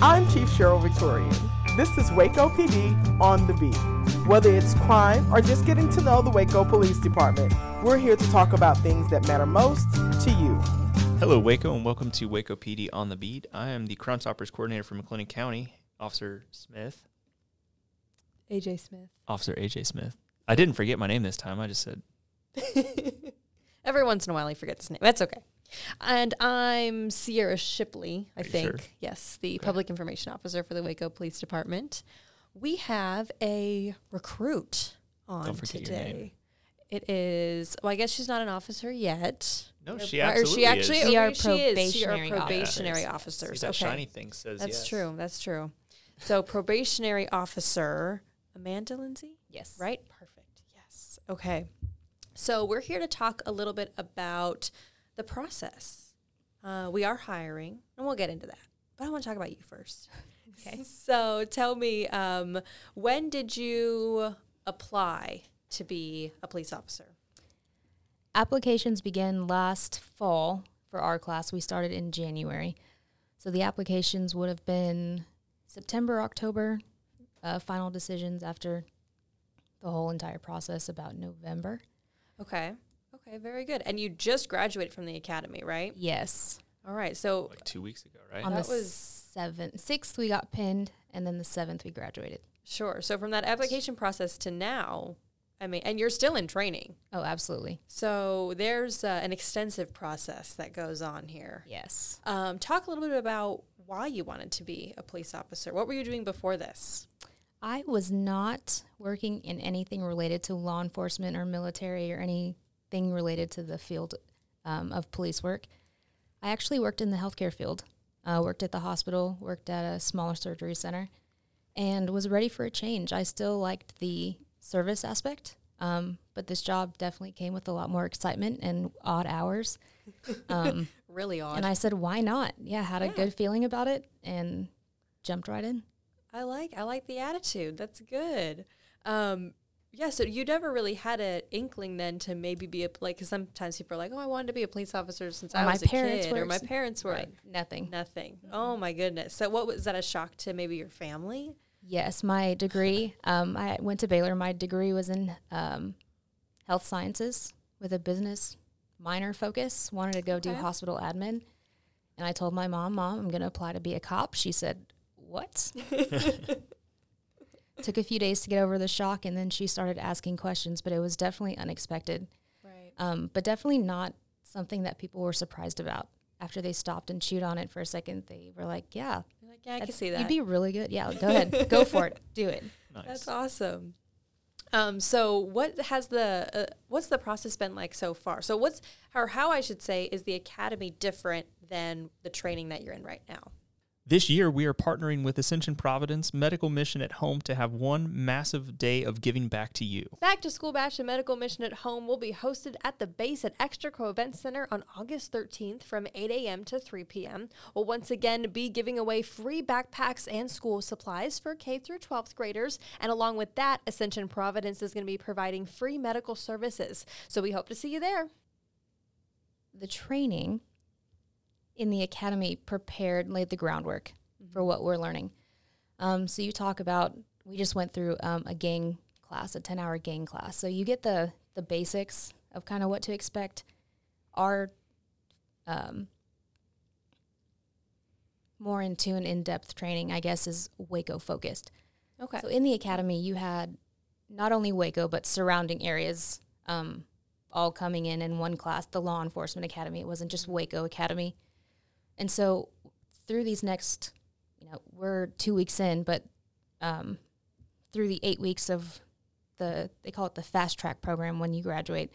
I'm Chief Sheryl Victorian. This is Waco PD on the beat. Whether it's crime or just getting to know the Waco Police Department, we're here to talk about things that matter most to you. Hello, Waco, and welcome to Waco PD on the beat. I am the Crime Stoppers coordinator for McLennan County, Officer Smith. AJ Smith. Officer AJ Smith. I didn't forget my name this time. I just said Every once in a while, he forgets his name. That's okay. And I'm Sierra Shipley, I think. sure? Yes, the Okay. public information officer for the Waco Police Department. We have a recruit on Don't forget your today. name. It is, well, I guess she's not an officer yet. no. Or- She or absolutely she actually, is. We are she is. She are probationary probationary officers. officers. See, that okay. shiny thing says That's yes. true. That's true. So probationary officer Amanda Lindsay? Yes. Right? Perfect. Yes. Okay. So we're here to talk a little bit about the process. Uh, we are hiring, and we'll get into that. But I want to talk about you first. Okay. So tell me, um, when did you apply to be a police officer? Applications began last fall for our class. We started in January. So the applications would have been September, October, uh, final decisions after the whole entire process about November. Okay. Okay. Very good. And you just graduated from the academy, right? Yes. All right. So Like two weeks ago, right? On That the was- seventh, sixth, we got pinned, and then the seventh, we graduated. Sure. So from that application process to now, I mean, and you're still in training. Oh, absolutely. So there's uh, an extensive process that goes on here. Yes. Um, talk a little bit about why you wanted to be a police officer. What were you doing before this? I was not working in anything related to law enforcement or military or anything related to the field um, of police work. I actually worked in the healthcare field, uh, worked at the hospital, worked at a smaller surgery center, and was ready for a change. I still liked the service aspect, um, but this job definitely came with a lot more excitement and odd hours. Um, Really odd. and I said, why not? Yeah, had a good feeling about it and jumped right in. I like I like the attitude. That's good. Um, yeah. So you never really had an inkling then to maybe be a like because sometimes people are like, oh, I wanted to be a police officer since Or I my was a parents kid, or were. my parents were. Right. Nothing. Nothing. Oh my goodness. So what was that a shock to maybe your family? Yes, my degree. Um, I went to Baylor. My degree was in um, health sciences with a business minor focus. Wanted to go do hospital admin, and I told my mom, "Mom, I'm going to apply to be a cop." She said, "What?" Took a few days to get over the shock, and then she started asking questions. But it was definitely unexpected. Right. Um, but definitely not something that people were surprised about. After they stopped and chewed on it for a second, they were like, "Yeah, You're like, yeah, I can see that. You'd be really good. Yeah, go ahead, go for it, do it." nice. That's awesome. Um, so what has the uh, what's the process been like so far? So what's or how I should say is the academy different than the training that you're in right now? This year, we are partnering with Ascension Providence Medical Mission at Home to have one massive day of giving back to you. Back to School Bash and Medical Mission at Home will be hosted at the base at Extraco Event Center on August 13th from 8 a.m. to 3 p.m. We'll once again be giving away free backpacks and school supplies for K through 12th graders. And along with that, Ascension Providence is going to be providing free medical services. So we hope to see you there. the training in the academy prepared laid the groundwork for what we're learning um, so you talk about we just went through um, a gang class a 10 hour gang class so you get the the basics of kind of what to expect our um, more into an in-depth training i guess is waco focused Okay. so in the academy, you had not only Waco but surrounding areas um, all coming in in one class. The law enforcement academy. It wasn't just Waco Academy, and so through these next, you know, we're two weeks in, but um, through the eight weeks of the they call it the fast track program when you graduate,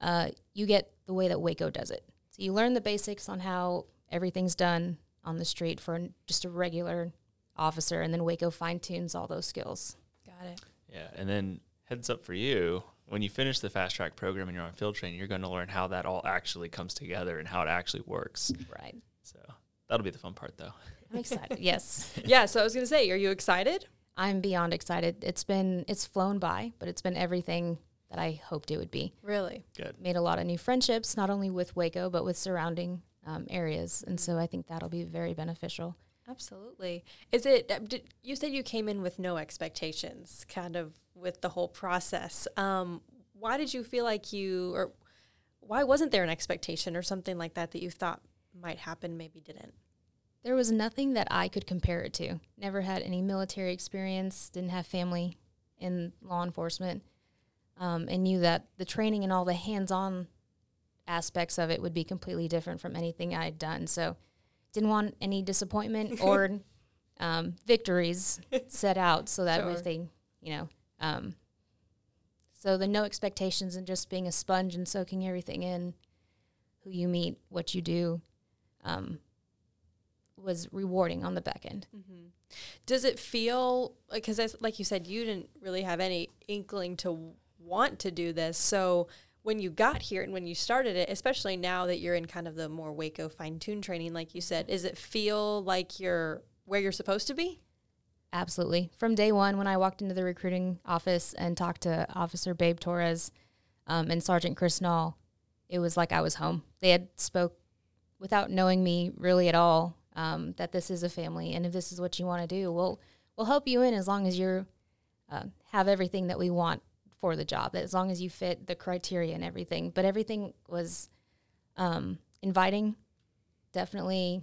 uh, you get the way that Waco does it. So you learn the basics on how everything's done on the street for just a regular officer, and then Waco fine tunes all those skills. Got it. Yeah, and then heads up for you when you finish the fast track program and you're on field training, you're going to learn how that all actually comes together and how it actually works. Right. So that'll be the fun part, though. I'm excited. yes. Yeah. So I was going to say, are you excited? I'm beyond excited. It's been it's flown by, but it's been everything that I hoped it would be. Really? Good. Made a lot of new friendships, not only with Waco but with surrounding um, areas, and so I think that'll be very beneficial. Absolutely. Is it? uh, Did, you said you came in with no expectations, kind of with the whole process. Um, why did you feel like you, or why wasn't there an expectation or something like that that you thought might happen, maybe didn't? There was nothing that I could compare it to. Never had any military experience, didn't have family in law enforcement, um, and knew that the training and all the hands on aspects of it would be completely different from anything I'd done. So, didn't want any disappointment or um, victories set out so that Sure. if they, you know, um, so the no expectations and just being a sponge and soaking everything in, who you meet, what you do, um, was rewarding on the back end. Does it feel because, like you said, you didn't really have any inkling to want to do this. So when you got here and when you started it, especially now that you're in kind of the more Waco fine tune training, like you said, does it feel like you're where you're supposed to be? Absolutely. From day one, when I walked into the recruiting office and talked to Officer Babe Torres um, and Sergeant Chris Nall, it was like I was home. They had spoke without knowing me really at all um, that this is a family, and if this is what you want to do, we'll we'll help you in as long as you're uh, have everything that we want for the job. As long as you fit the criteria and everything. But everything was um, inviting. Definitely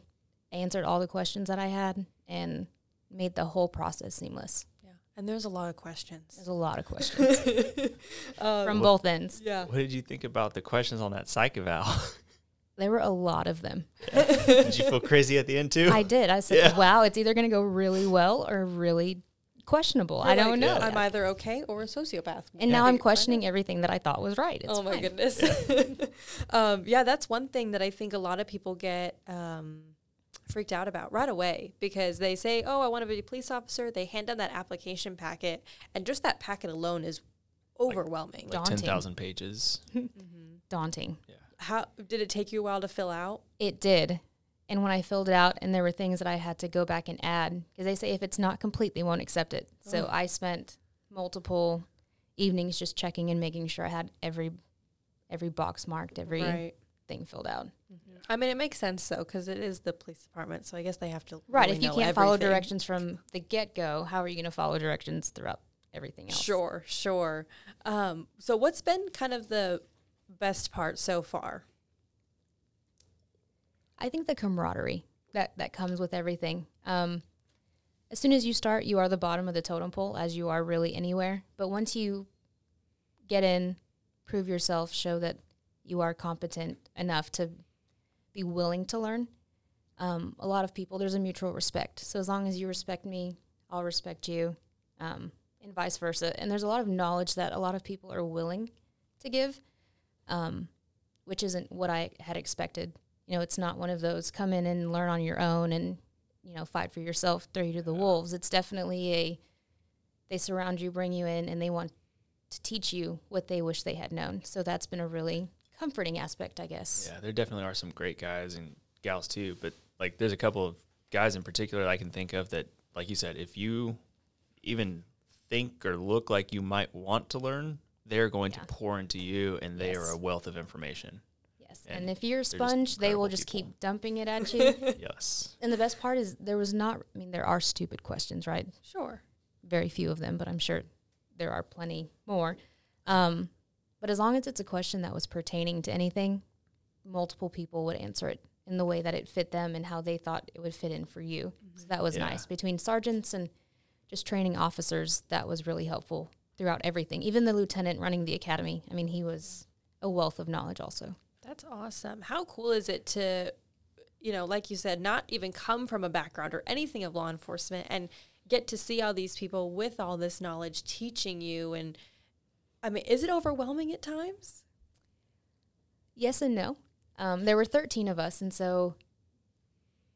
answered all the questions that I had and made the whole process seamless. Yeah. And there's a lot of questions. There's a lot of questions from both ends. Yeah. What did you think about the questions on that psych eval? There were a lot of them. did you feel crazy at the end too? I did. I said, Yeah. "Wow, it's either going to go really well or really questionable. I don't know." I'm either okay or a sociopath. And now I'm questioning everything that I thought was right. It's oh my fine. goodness. um, yeah, that's one thing that I think a lot of people get um, freaked out about right away because they say, "Oh, I want to be a police officer." They hand down that application packet, and just that packet alone is overwhelming. like daunting. ten thousand pages. Daunting. How did it take you a while to fill out? It did. And when I filled it out, and there were things that I had to go back and add, because they say if it's not complete, they won't accept it. So I spent multiple evenings just checking and making sure I had every every box marked, every Right. thing filled out. I mean, it makes sense though because it is the police department, so I guess they have to. Right. really if you can't follow directions from the get go, how are you going to follow directions throughout everything else? Sure, sure. Um, so, what's been kind of the best part so far? I think the camaraderie that that comes with everything. Um, as soon as you start, you are the bottom of the totem pole, as you are really anywhere. But once you get in, prove yourself, show that you are competent enough to be willing to learn. Um, a lot of people, there's a mutual respect. So as long as you respect me, I'll respect you, um, and vice versa. And there's a lot of knowledge that a lot of people are willing to give, um, which isn't what I had expected. You know, it's not one of those come in and learn on your own and you know fight for yourself, throw you to the wolves. It's definitely a they surround you, bring you in, and they want to teach you what they wish they had known. So that's been a really comforting aspect, I guess. Yeah, there definitely are some great guys and gals too. But like, there's a couple of guys in particular that I can think of that, like you said, if you even think or look like you might want to learn, they're going Yeah. to pour into you, and they are a wealth of information. Yes. And And, if you're a sponge, they will just people. keep dumping it at you. yes. and the best part is there was not I mean there are stupid questions, right? Sure. Very few of them, but I'm sure there are plenty more. Um, but as long as it's a question that was pertaining to anything, multiple people would answer it in the way that it fit them and how they thought it would fit in for you. So that was Yeah. nice. Between sergeants and just training officers, that was really helpful throughout everything. Even the lieutenant running the academy, I mean, he was a wealth of knowledge also. That's awesome. How cool is it to, you know, like you said, not even come from a background or anything of law enforcement and get to see all these people with all this knowledge teaching you? And I mean, is it overwhelming at times? Yes and no. Um, there were 13 of us, and so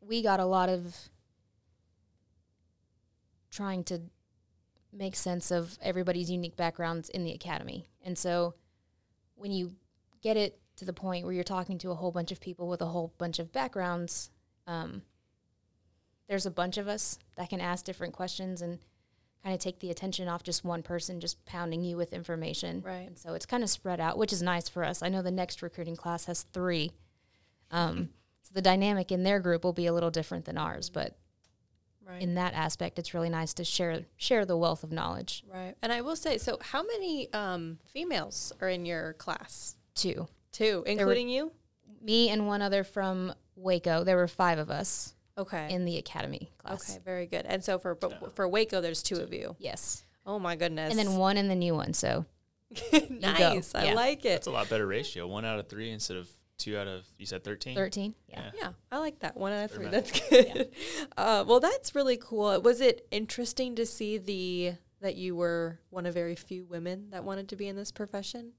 we got a lot of trying to make sense of everybody's unique backgrounds in the academy. And so when you get it to the point where you're talking to a whole bunch of people with a whole bunch of backgrounds, um, there's a bunch of us that can ask different questions and kind of take the attention off just one person just pounding you with information. Right. And so it's kind of spread out, which is nice for us. I know the next recruiting class has three. Um, so the dynamic in their group will be a little different than ours, but Right. in that aspect, it's really nice to share share the wealth of knowledge right. And I will say, so how many um, females are in your class? too. Two, including you? Me and one other from Waco. There were five of us Okay. in the academy class. okay, very good. And so for but for Waco, there's two of you. Yes, Oh my goodness. and then one in the new one. So nice. I Yeah. like it. That's a lot better ratio. One out of three instead of two out of you said thirteen. thirteen. Yeah. Yeah, I like that. One out of three. That's good. Uh, well, that's really cool. Was it interesting to see the that you were one of very few women that wanted to be in this profession?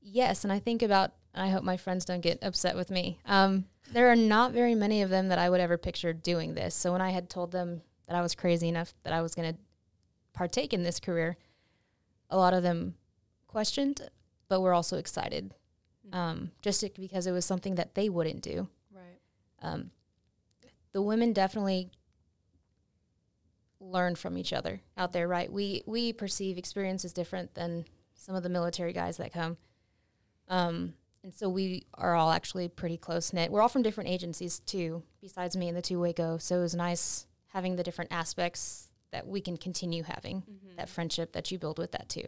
Yes, and I think about. and I hope my friends don't get upset with me. Um, there are not very many of them that I would ever picture doing this. So when I had told them that I was crazy enough that I was going to partake in this career, a lot of them questioned, but were also excited, um, just because it was something that they wouldn't do. Right. Um, the women definitely learn from each other out there, right? We we perceive experience as different than some of the military guys that come. Um, and so we are all actually pretty close knit. We're all from different agencies too, besides me and the two Waco. So it was nice having the different aspects that we can continue having that friendship that you build with that too.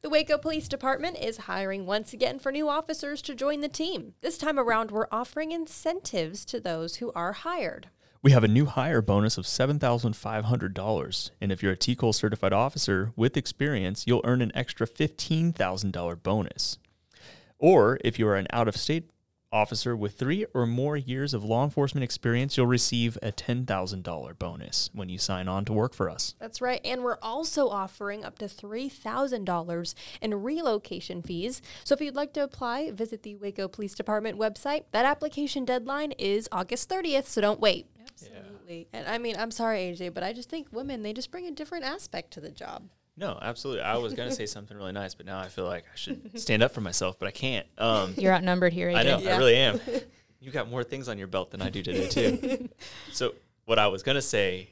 The Waco Police Department is hiring once again for new officers to join the team. This time around, we're offering incentives to those who are hired. We have a new hire bonus of $7,500. And if you're a TCOLE certified officer with experience, you'll earn an extra $15,000 bonus. Or if you are an out of state officer with three or more years of law enforcement experience, you'll receive a $10,000 bonus when you sign on to work for us. That's right. And we're also offering up to $3,000 in relocation fees. So if you'd like to apply, visit the Waco Police Department website. That application deadline is August 30th, so don't wait. Absolutely. And I mean, I'm sorry, AJ, but I just think women, they just bring a different aspect to the job. No, absolutely. I was going to say something really nice, but now I feel like I should stand up for myself, but I can't. Um, You're outnumbered here. I know, Yeah. I really am. You got more things on your belt than I do today too. so what I was gonna say,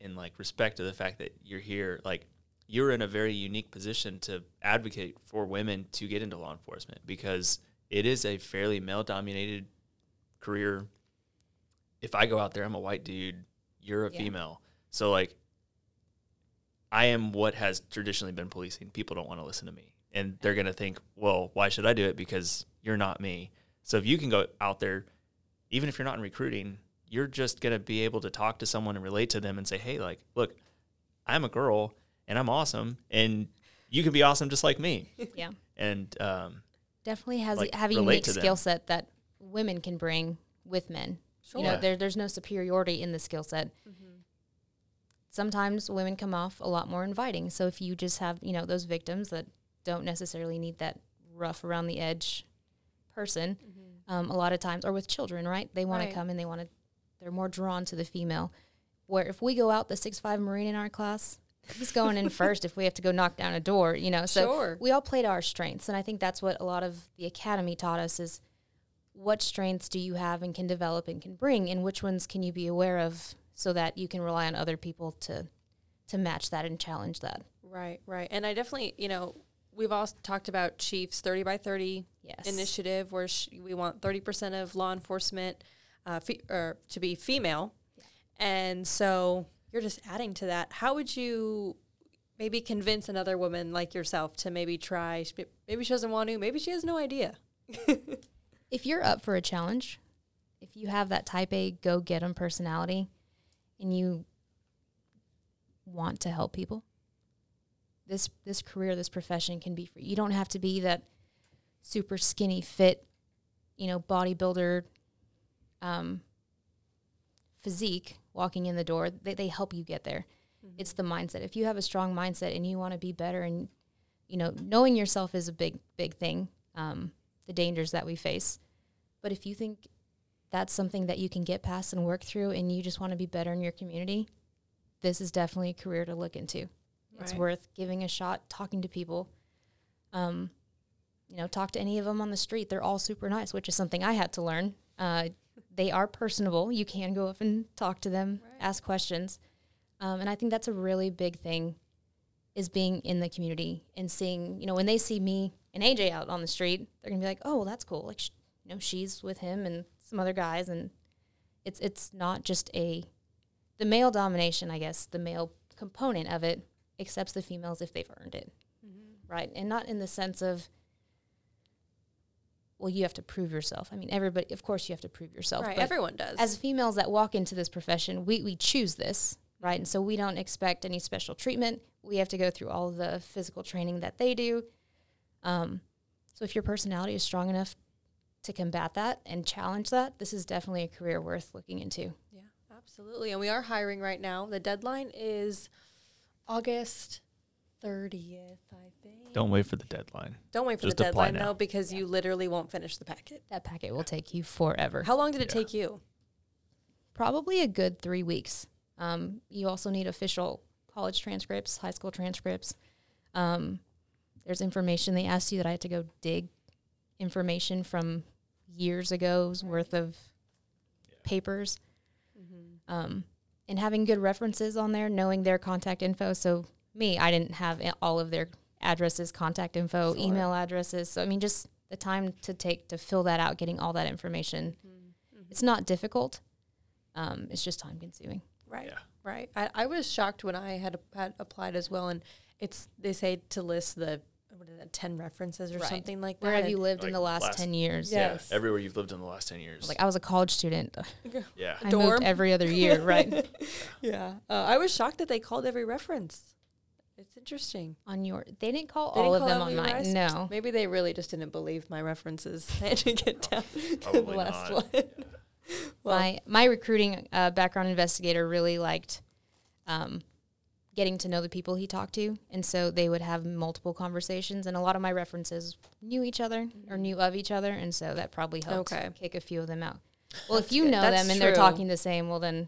in like respect to the fact that you're here, like you're in a very unique position to advocate for women to get into law enforcement because it is a fairly male-dominated career. If I go out there, I'm a white dude. You're a Yeah. female, so like I am what has traditionally been policing. People don't want to listen to me. And they're going to think, well, why should I do it? Because you're not me. So if you can go out there, even if you're not in recruiting, you're just going to be able to talk to someone and relate to them and say, hey, like, look, I'm a girl and I'm awesome. And you can be awesome just like me. yeah. And um, definitely has like, have a unique skill set that women can bring with men. You know, Sure. there, there's no superiority in the skill set. Sometimes women come off a lot more inviting. So if you just have, you know, those victims that don't necessarily need that rough around the edge person, um, a lot of times, or with children, right? They want Right. to come and they want to, they're more drawn to the female. Where if we go out, the six five Marine in our class, he's going in first if we have to go knock down a door, you know. So Sure. we all played our strengths, and I think that's what a lot of the academy taught us is what strengths do you have and can develop and can bring, and which ones can you be aware of so that you can rely on other people to to match that and challenge that. Right, right. And I definitely, you know, we've all talked about Chiefs 30 by 30 Yes. initiative where sh- we want 30% of law enforcement uh, fe- or to be female. And so you're just adding to that. How would you maybe convince another woman like yourself to maybe try? Maybe she doesn't want to, maybe she has no idea. if you're up for a challenge, if you have that type A go get 'em personality and you want to help people, this this career, this profession can be for you. You don't have to be that super skinny fit, you know, bodybuilder um, physique walking in the door. They, they help you get there. It's the mindset. If you have a strong mindset and you want to be better and you know, knowing yourself is a big, big thing. Um, the dangers that we face. But if you think that's something that you can get past and work through and you just want to be better in your community, this is definitely a career to look into. It's worth giving a shot, talking to people. Um, you know, talk to any of them on the street. They're all super nice, which is something I had to learn. Uh, they are personable. You can go up and talk to them, ask questions. Um, and I think that's a really big thing is being in the community and seeing, you know, when they see me and AJ out on the street, they're gonna be like, "Oh, well, that's cool." Like, sh- you know, she's with him and some other guys, and it's it's not just a the male domination, I guess, the male component of it accepts the females if they've earned it, right? And not in the sense of, well, you have to prove yourself. I mean, everybody, of course, you have to prove yourself. Right. but Everyone does. as females that walk into this profession, we, we choose this, right? And so we don't expect any special treatment. We have to go through all the physical training that they do. Um, so if your personality is strong enough to combat that and challenge that, this is definitely a career worth looking into. yeah, absolutely. And we are hiring right now. The deadline is August 30th, I think. Don't wait for the deadline. Don't wait for Just the deadline now. though, because you literally won't finish the packet. That packet will take you forever. How long did it Yeah. take you? Probably a good three weeks. Um, you also need official college transcripts, high school transcripts. Um, there's information they asked you that I had to go dig information from years ago's worth of papers. Um, and having good references on there, knowing their contact info. So me, I didn't have all of their addresses, contact info, Sure. email addresses. So I mean, just the time to take to fill that out, getting all that information. It's not difficult. Um, it's just time consuming. Right. Yeah. Right. I, I was shocked when I had, had applied as well, and it's they say to list the what is it, ten references or Right. something like that. Where have you lived in the last, last- 10 years? Yeah. Yes. everywhere you've lived in the last ten years. Like I was a college student. yeah. I Dorm? moved every other year, right? Yeah. Uh, I was shocked that they called every reference. It's interesting. on your they didn't call They all didn't of call them on mine. rest? No. Maybe they really just didn't believe my references. They had to get down to the last not. one. Well- my my recruiting uh, background investigator really liked um, getting to know the people he talked to, and so they would have multiple conversations, and a lot of my references knew each other or mm-hmm. knew of each other, and so that probably helped Okay. kick a few of them out. Well, if you good. know That's them and they're talking the same, well then,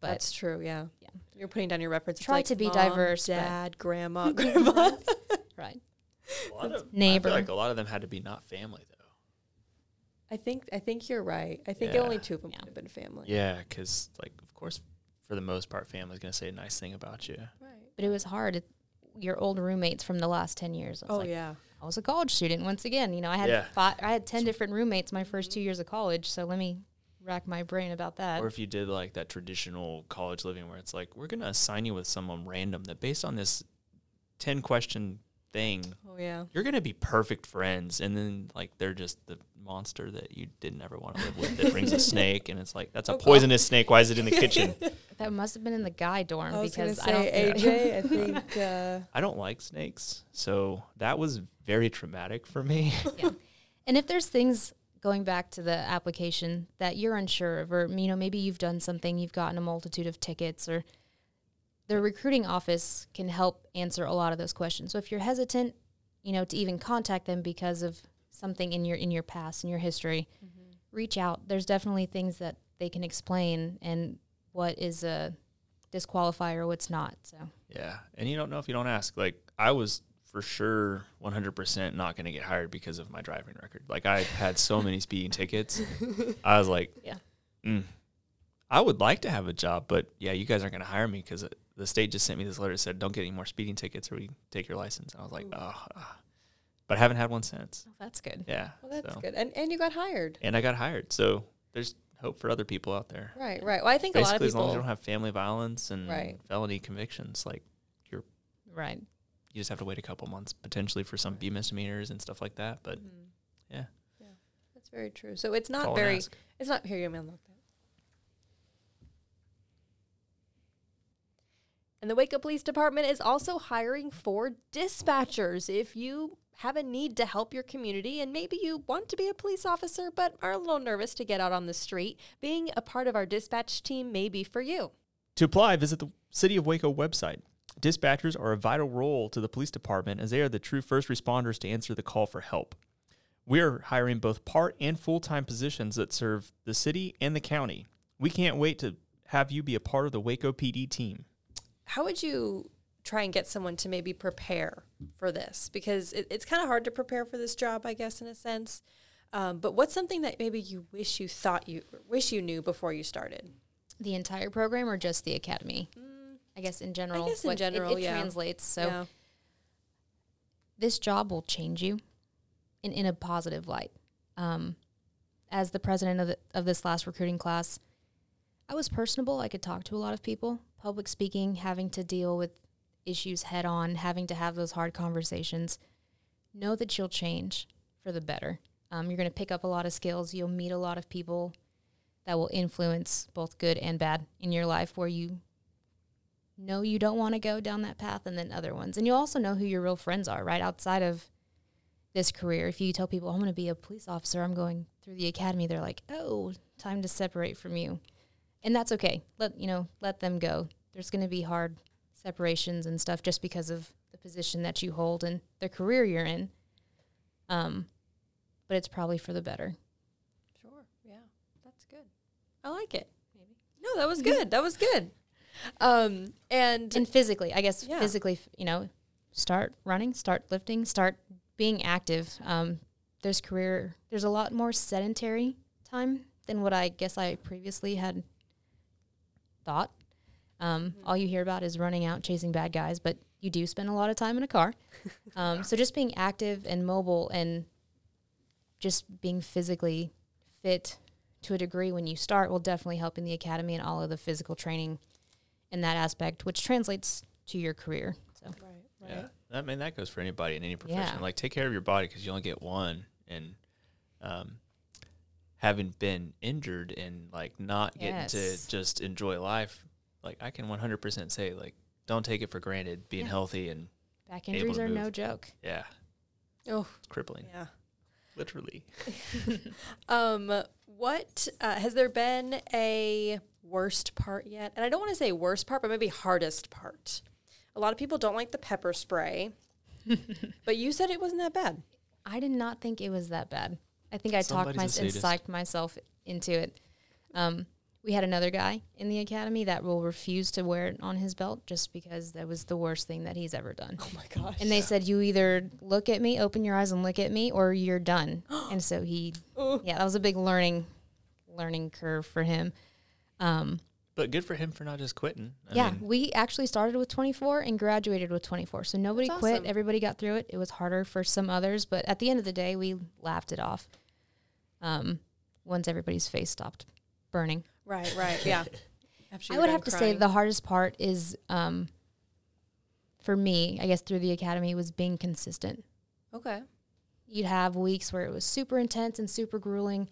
but That's true. Yeah. Yeah. You're putting down your references. Try like to be mom, diverse, but- Dad, grandma, grandma. right. A lot of, Neighbor. I feel like a lot of them had to be not family though. I think I think you're right. I think Yeah. only two of them Yeah. could have been family. Yeah, because like of course, for the most part, family's gonna say a nice thing about you. Right. But it was hard. It, your old roommates from the last ten years. I was Oh like, yeah. I was a college student once again. You know, I had Yeah. five, I had ten different roommates my first two years of college. So let me rack my brain about that. Or if you did like that traditional college living where it's like we're gonna assign you with someone random that based on this ten question thing, Oh yeah. you're gonna be perfect friends, and then like they're just the monster that you didn't ever want to live with that brings a snake, and it's like that's a Oh, God. poisonous snake. Why is it in the kitchen? that must have been in the guy dorm I was gonna because I don't. say AJ. I think. Uh, I don't like snakes, so that was very traumatic for me. yeah. And if there's things going back to the application that you're unsure of, or you know, maybe you've done something, you've gotten a multitude of tickets, or the recruiting office can help answer a lot of those questions. So if you're hesitant, you know, to even contact them because of something in your in your past in your history, reach out. There's definitely things that they can explain and what is a disqualifier, what's not. So Yeah, and you don't know if you don't ask. Like I was for sure 100% not going to get hired because of my driving record. Like I had so many speeding tickets. I was like, Yeah. mm, I would like to have a job, but yeah, you guys aren't going to hire me because the state just sent me this letter that said don't get any more speeding tickets or we take your license. And I was like, oh, ah." but I haven't had one since. oh, that's good. Yeah, well, that's so. good. And and you got hired. And I got hired, so there's hope for other people out there. Right. Right. Well, I think a lot of Basically, as long as people. you don't have family violence and Right. felony convictions, like you're Right. you just have to wait a couple months potentially for some B misdemeanors and stuff like that. But Mhm. yeah, Yeah. That's very true. So it's not call very. It's not here. You man like that. And the Waco Police Department is also hiring for dispatchers. If you have a need to help your community and maybe you want to be a police officer but are a little nervous to get out on the street, being a part of our dispatch team may be for you. To apply, visit the City of Waco website. Dispatchers are a vital role to the police department as they are the true first responders to answer the call for help. We are hiring both part and full time positions that serve the city and the county. We can't wait to have you be a part of the Waco PD team. How would you try and get someone to maybe prepare for this? Because it, it's kind of hard to prepare for this job, I guess, in a sense. Um, but what's something that maybe you wish you thought you wish you knew before you started? The entire program or just the academy? I guess in general. I guess in what- it- general, it, yeah. translates. So yeah. this job will change you in, in a positive light. Um, as the president of, the, of this last recruiting class, I was personable. I could talk to a lot of people. Public speaking, having to deal with issues head on, having to have those hard conversations. Know that you'll change for the better. Um, you're going to pick up a lot of skills. You'll meet a lot of people that will influence both good and bad in your life where you know you don't want to go down that path and then other ones. And you also know who your real friends are right outside of this career. If you tell people I'm going to be a police officer, I'm going through the academy, they're like, "Oh, time to separate from you." And that's okay. Let, you know, let them go. There's going to be hard separations and stuff just because of the position that you hold and the career you're in. Um but it's probably for the better. Sure. Yeah. That's good. I like it. Maybe. No, that was good. that was good. Um, and, and physically, I guess Yeah. physically, you know, start running, start lifting, start being active. Um, there's career, there's a lot more sedentary time than what I guess I previously had thought. Um, All you hear about is running out, chasing bad guys, but you do spend a lot of time in a car. Um, so just being active and mobile and just being physically fit to a degree when you start will definitely help in the academy and all of the physical training in that aspect, which translates to your career. So right, Yeah, I mean that goes for anybody in any profession. Yeah. Like take care of your body because you only get one, and um, having been injured and like not getting to just enjoy life, like I can 100% say like don't take it for granted being Yeah. healthy and back Able injuries to are no joke. yeah, Oh, it's crippling, yeah. literally. Um, what uh, has there been a worst part yet? And I don't want to say worst part, but maybe hardest part. A lot of people don't like the pepper spray, but you said it wasn't that bad. I did not think it was that bad. I think I talked Somebody's myself and psyched myself into it. Um, we had another guy in the academy that will refuse to wear it on his belt just because that was the worst thing that he's ever done. Oh my gosh! And they said, you either look at me, open your eyes and look at me, or you're done. and so he, yeah, that was a big learning, learning curve for him. Um, But good for him for not just quitting. I yeah, mean, we actually started with 24 and graduated with 24. So nobody quit. awesome. Everybody got through it. It was harder for some others, but at the end of the day, we laughed it off. Um, once everybody's face stopped burning. right, right, yeah. After I would done have to say the hardest part is, um, for me, I guess through the academy was being consistent. okay. You'd have weeks where it was super intense and super grueling,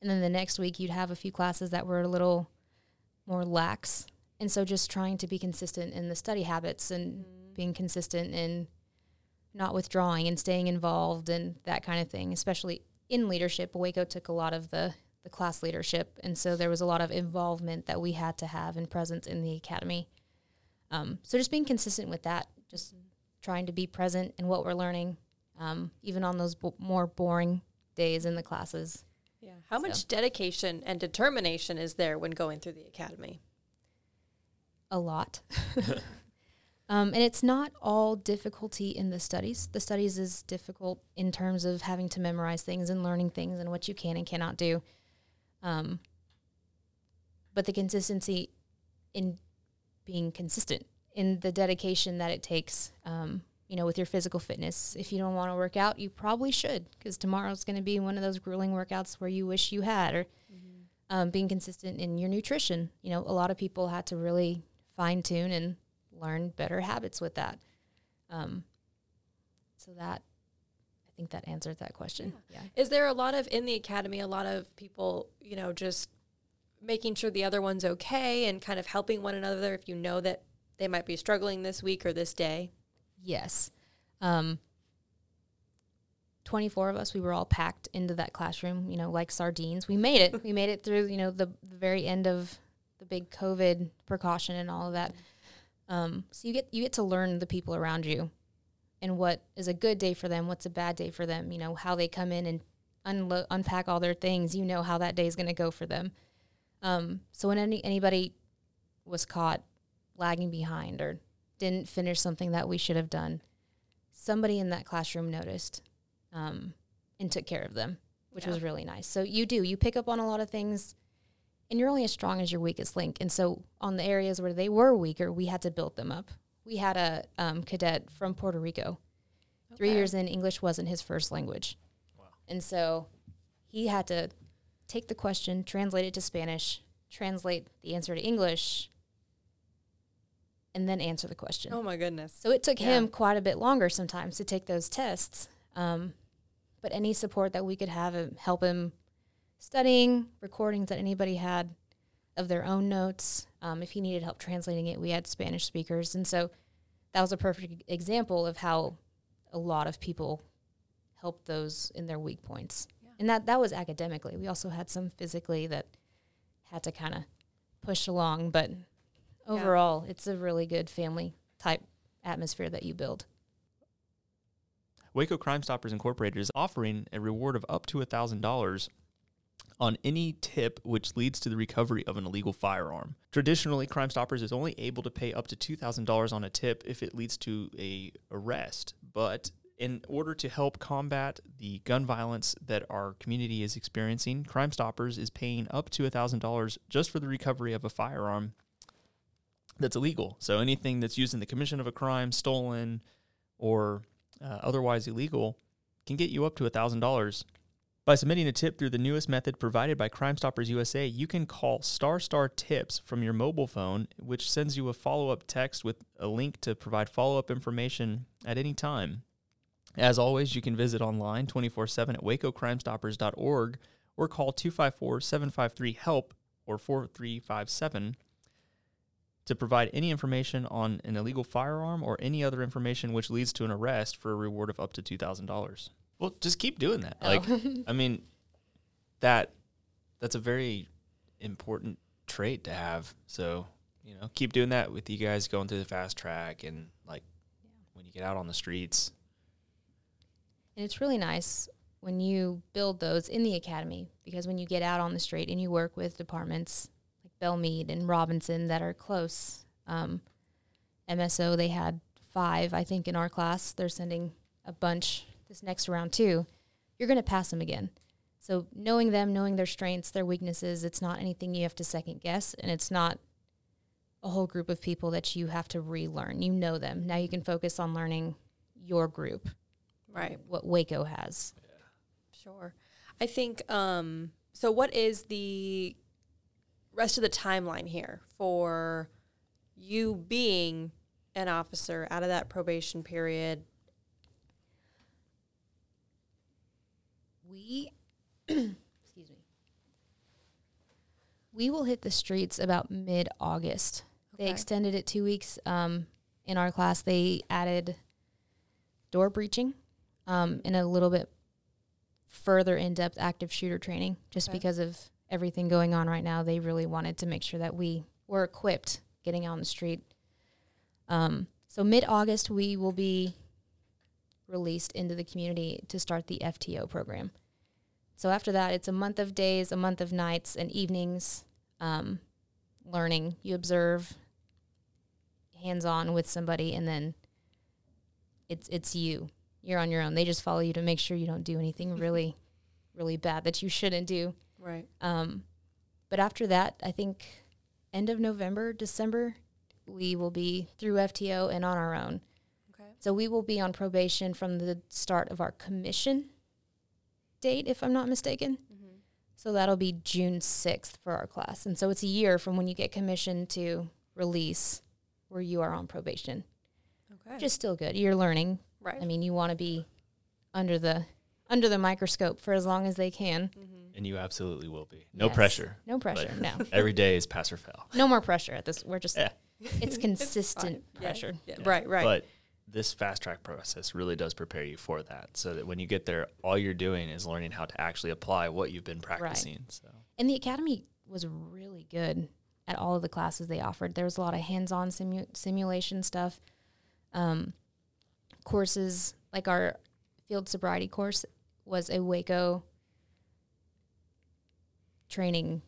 and then the next week you'd have a few classes that were a little more lax. And so just trying to be consistent in the study habits and being consistent in not withdrawing and staying involved and that kind of thing, especially in leadership. Waco took a lot of the, the class leadership. And so there was a lot of involvement that we had to have and presence in the academy. Um, so just being consistent with that, just trying to be present in what we're learning, um, even on those bo- more boring days in the classes. How much dedication and determination is there when going through the academy? a lot. um, and it's not all difficulty in the studies. The studies is difficult in terms of having to memorize things and learning things and what you can and cannot do. Um, but the consistency in being consistent in the dedication that it takes, um, you know, with your physical fitness. If you don't want to work out, you probably should because tomorrow's going to be one of those grueling workouts where you wish you had or um, being consistent in your nutrition. You know, a lot of people had to really fine tune and learn better habits with that. Um, so that, I think that answered that question. Yeah. Is there a lot of in the academy, a lot of people, you know, just making sure the other one's okay and kind of helping one another if you know that they might be struggling this week or this day? Yes. Um, 24 of us, we were all packed into that classroom, you know, like sardines. We made it. we made it through, you know, the, the very end of the big COVID precaution and all of that. Um, so you get you get to learn the people around you and what is a good day for them, what's a bad day for them, you know, how they come in and unlo- unpack all their things, you know how that day is going to go for them. Um, so when any, anybody was caught lagging behind or didn't finish something that we should have done, somebody in that classroom noticed um, and took care of them, which Yeah. was really nice. So you do, you pick up on a lot of things, and you're only as strong as your weakest link. And so on the areas where they were weaker, we had to build them up. We had a um, cadet from Puerto Rico. Three years in, English wasn't his first language. And so he had to take the question, translate it to Spanish, translate the answer to English, and then answer the question. Oh my goodness. So it took Yeah. him quite a bit longer sometimes to take those tests. Um, but any support that we could have him, help him studying, recordings that anybody had of their own notes. Um, if he needed help translating it, we had Spanish speakers. And so that was a perfect example of how a lot of people helped those in their weak points. Yeah. And that, that was academically. We also had some physically that had to kind of push along. But overall, it's a really good family type atmosphere that you build. Waco Crime Stoppers Incorporated is offering a reward of up to $1,000 on any tip which leads to the recovery of an illegal firearm. Traditionally, Crime Stoppers is only able to pay up to $2,000 on a tip if it leads to a arrest, but in order to help combat the gun violence that our community is experiencing, Crime Stoppers is paying up to $1,000 just for the recovery of a firearm that's illegal. So anything that's used in the commission of a crime, stolen, or uh, otherwise illegal can get you up to $1,000. By submitting a tip through the newest method provided by Crime Stoppers USA, you can call Star Star Tips from your mobile phone, which sends you a follow up text with a link to provide follow up information at any time. As always, you can visit online 24 7 at wacocrimestoppers.org or call 254 753 HELP or 4357 to provide any information on an illegal firearm or any other information which leads to an arrest for a reward of up to $2,000. Well, just keep doing that. Like, oh. I mean, that that's a very important trait to have. So, you know, keep doing that with you guys going through the fast track and like when you get out on the streets. And it's really nice when you build those in the academy because when you get out on the street and you work with departments Bellmead and Robinson that are close, um, MSO, they had five, I think, in our class. They're sending a bunch this next round too. You're going to pass them again. So knowing them, knowing their strengths, their weaknesses, it's not anything you have to second guess, and it's not a whole group of people that you have to relearn. You know them. Now you can focus on learning your group Right. what Waco has. Sure. I think um so what is the rest of the timeline here for you being an officer out of that probation period? We, excuse me, we will hit the streets about mid August. They extended it two weeks. Um, in our class, they added door breaching um, and a little bit further in depth active shooter training just Okay. because of everything going on right now. They really wanted to make sure that we were equipped getting out on the street. Um, so mid August, we will be released into the community to start the FTO program. So after that, it's a month of days, a month of nights, and evenings um, learning. You observe hands on with somebody, and then it's it's you. You're on your own. They just follow you to make sure you don't do anything really, really bad that you shouldn't do. Right. Um, but after that, I think end of November, December, we will be through FTO and on our own. Okay. So we will be on probation from the start of our commission date, if I'm not mistaken. So that'll be June 6th for our class. And so it's a year from when you get commissioned to release where you are on probation. Okay. Which is still good. You're learning. right. I mean, you want to be under the under the microscope for as long as they can. And you absolutely will be. No Yes. pressure. No pressure. But No. Every day is pass or fail. No more pressure at this. We're just Yeah. it's consistent Yeah. pressure. Yeah. Yeah. Right, right. But this fast track process really does prepare you for that. So that when you get there, all you're doing is learning how to actually apply what you've been practicing. So And the academy was really good at all of the classes they offered. There was a lot of hands-on simu- simulation stuff, um, courses like our field sobriety course was a Waco training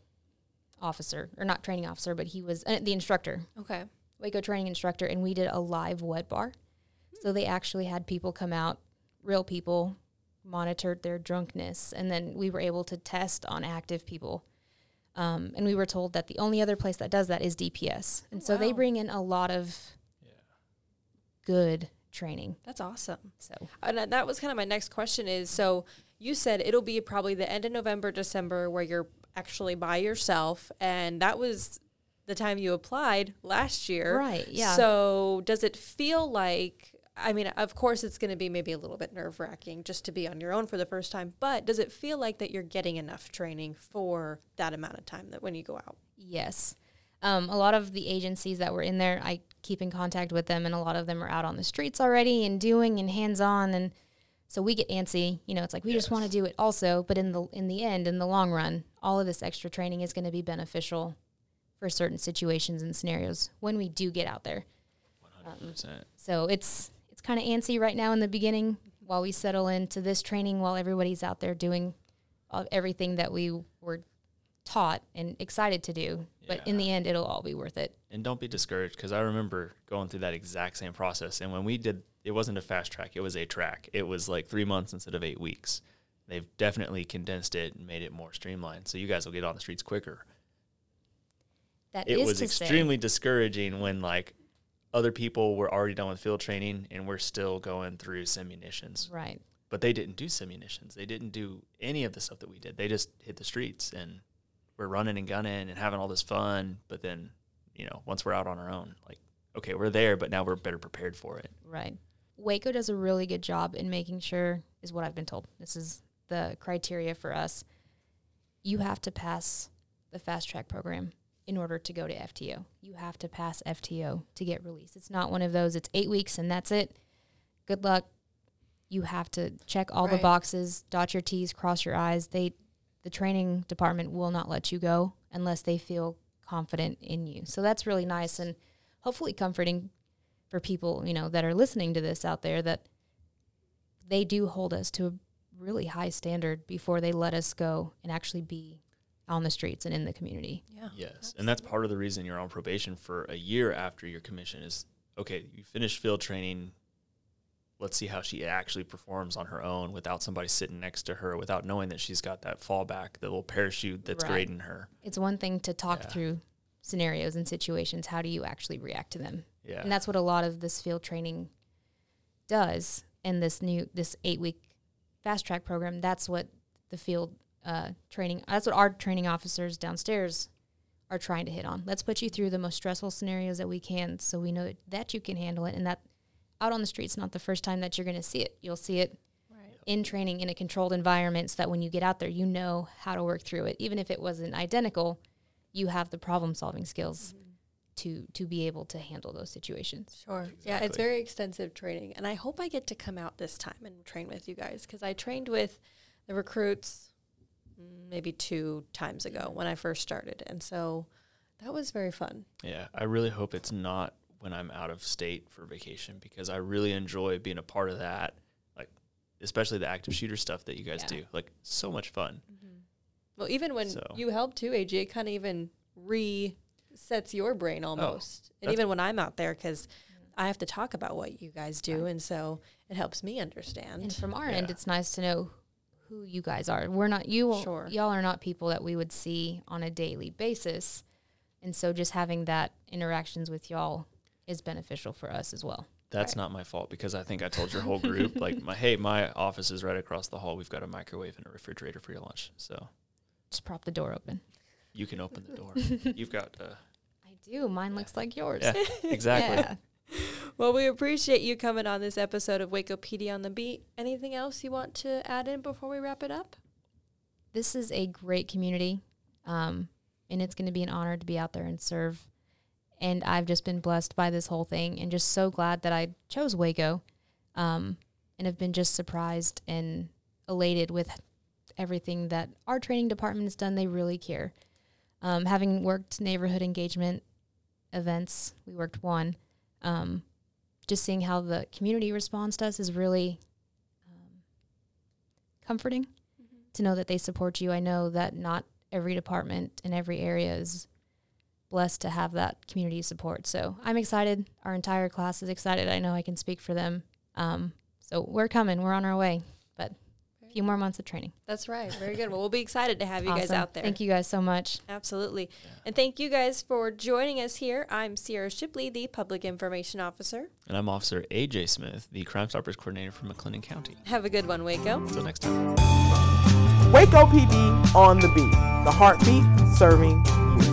officer, or not training officer, but he was uh, the instructor. okay. Waco training instructor, and we did a live wet bar. So they actually had people come out, real people, monitored their drunkenness, and then we were able to test on active people. Um, and we were told that the only other place that does that is DPS, and so they bring in a lot of good training. That's awesome. So And that was kind of my next question is so you said it'll be probably the end of November, December where you're actually by yourself, and that was the time you applied last year. Right, yeah. So does it feel like? I mean, of course, it's going to be maybe a little bit nerve wracking just to be on your own for the first time. But does it feel like that you're getting enough training for that amount of time that when you go out? Yes. Um, a lot of the agencies that were in there, I keep in contact with them, and a lot of them are out on the streets already and doing and hands on, and so we get antsy. You know, it's like we just want to do it also, but in the in the end, in the long run, all of this extra training is going to be beneficial for certain situations and scenarios when we do get out there. 100%. Um, so it's it's kind of antsy right now in the beginning while we settle into this training while everybody's out there doing everything that we were taught and excited to do. But in the end, it'll all be worth it. and don't be discouraged because I remember going through that exact same process. And when we did, it wasn't a fast track; it was a track. It was like three months instead of eight weeks. They've definitely condensed it and made it more streamlined, so you guys will get on the streets quicker. That It is was to say- extremely discouraging when like other people were already done with field training and we're still going through simunitions. right. But they didn't do simunitions. They didn't do any of the stuff that we did. They just hit the streets and we're running and gunning and having all this fun. But then, you know, once we're out on our own, like, okay, we're there, but now we're better prepared for it. Right. Waco does a really good job in making sure, is what I've been told. This is the criteria for us. You have to pass the fast track program in order to go to FTO. You have to pass FTO to get released. It's not one of those, it's eight weeks and that's it. Good luck. You have to check all the boxes, dot your T's, cross your I's. They, the training department will not let you go unless they feel confident in you. So that's really nice and hopefully comforting for people, you know, that are listening to this out there that they do hold us to a really high standard before they let us go and actually be on the streets and in the community. Yeah. Yes. And that's part of the reason you're on probation for a year after your commission is okay, you finish field training. Let's see how she actually performs on her own without somebody sitting next to her, without knowing that she's got that fallback, the little parachute that's Right. grading her. It's one thing to talk Yeah. through scenarios and situations. How do you actually react to them? Yeah. And that's what a lot of this field training does. in this new this eight week fast track program, that's what the field uh, training that's what our training officers downstairs are trying to hit on. Let's put you through the most stressful scenarios that we can so we know that you can handle it and that out on the streets not the first time that you're gonna see it. You'll see it Right. in training in a controlled environment so that when you get out there you know how to work through it. Even if it wasn't identical, you have the problem solving skills to to be able to handle those situations. Sure. Yeah, it's very extensive training. And I hope I get to come out this time and train with you guys because I trained with the recruits maybe two times ago when I first started. And so that was very fun. Yeah, I really hope it's not when I'm out of state for vacation because I really enjoy being a part of that. Like, especially the active shooter stuff that you guys Yeah. do. Like, so much fun. Mm-hmm. Well, even when So- you help too, AJ, it kind of even resets your brain oh, almost. and even when I'm out there, because I have to talk about what you guys do. And so it helps me understand. And from our end, it's nice to know who you guys are. We're not you. Sure. Y'all are not people that we would see on a daily basis, and so just having that interactions with y'all is beneficial for us as well. That's not my fault because I think I told your whole group, like, my hey, my office is right across the hall. We've got a microwave and a refrigerator for your lunch. So Just prop the door open. You can open the door. You've got, uh, I do. Mine looks like yours. yeah, exactly. Yeah. Well, we appreciate you coming on this episode of Waco PD on the Beat. Anything else you want to add in before we wrap it up? This is a great community, um, and it's going to be an honor to be out there and serve. And I've just been blessed by this whole thing, and just so glad that I chose Waco, um, and have been just surprised and elated with everything that our training department has done. They really care. Um, having worked neighborhood engagement events, we worked one. Um, just seeing how the community responds to us is really um, comforting to know that they support you. I know that not every department in every area is blessed to have that community support. So I'm excited. Our entire class is excited. I know I can speak for them. Um, so we're coming. We're on our way. But few more months of training. That's right. Very good. Well, we'll be excited to have you guys out there. Thank you guys so much. Absolutely. And thank you guys for joining us here. I'm Cierra Shipley, the Public Information Officer. And I'm Officer AJ Smith, the Crime Stoppers Coordinator from McLennan County. Have a good one, Waco. Until next time. Waco PD on the beat. The heartbeat serving you.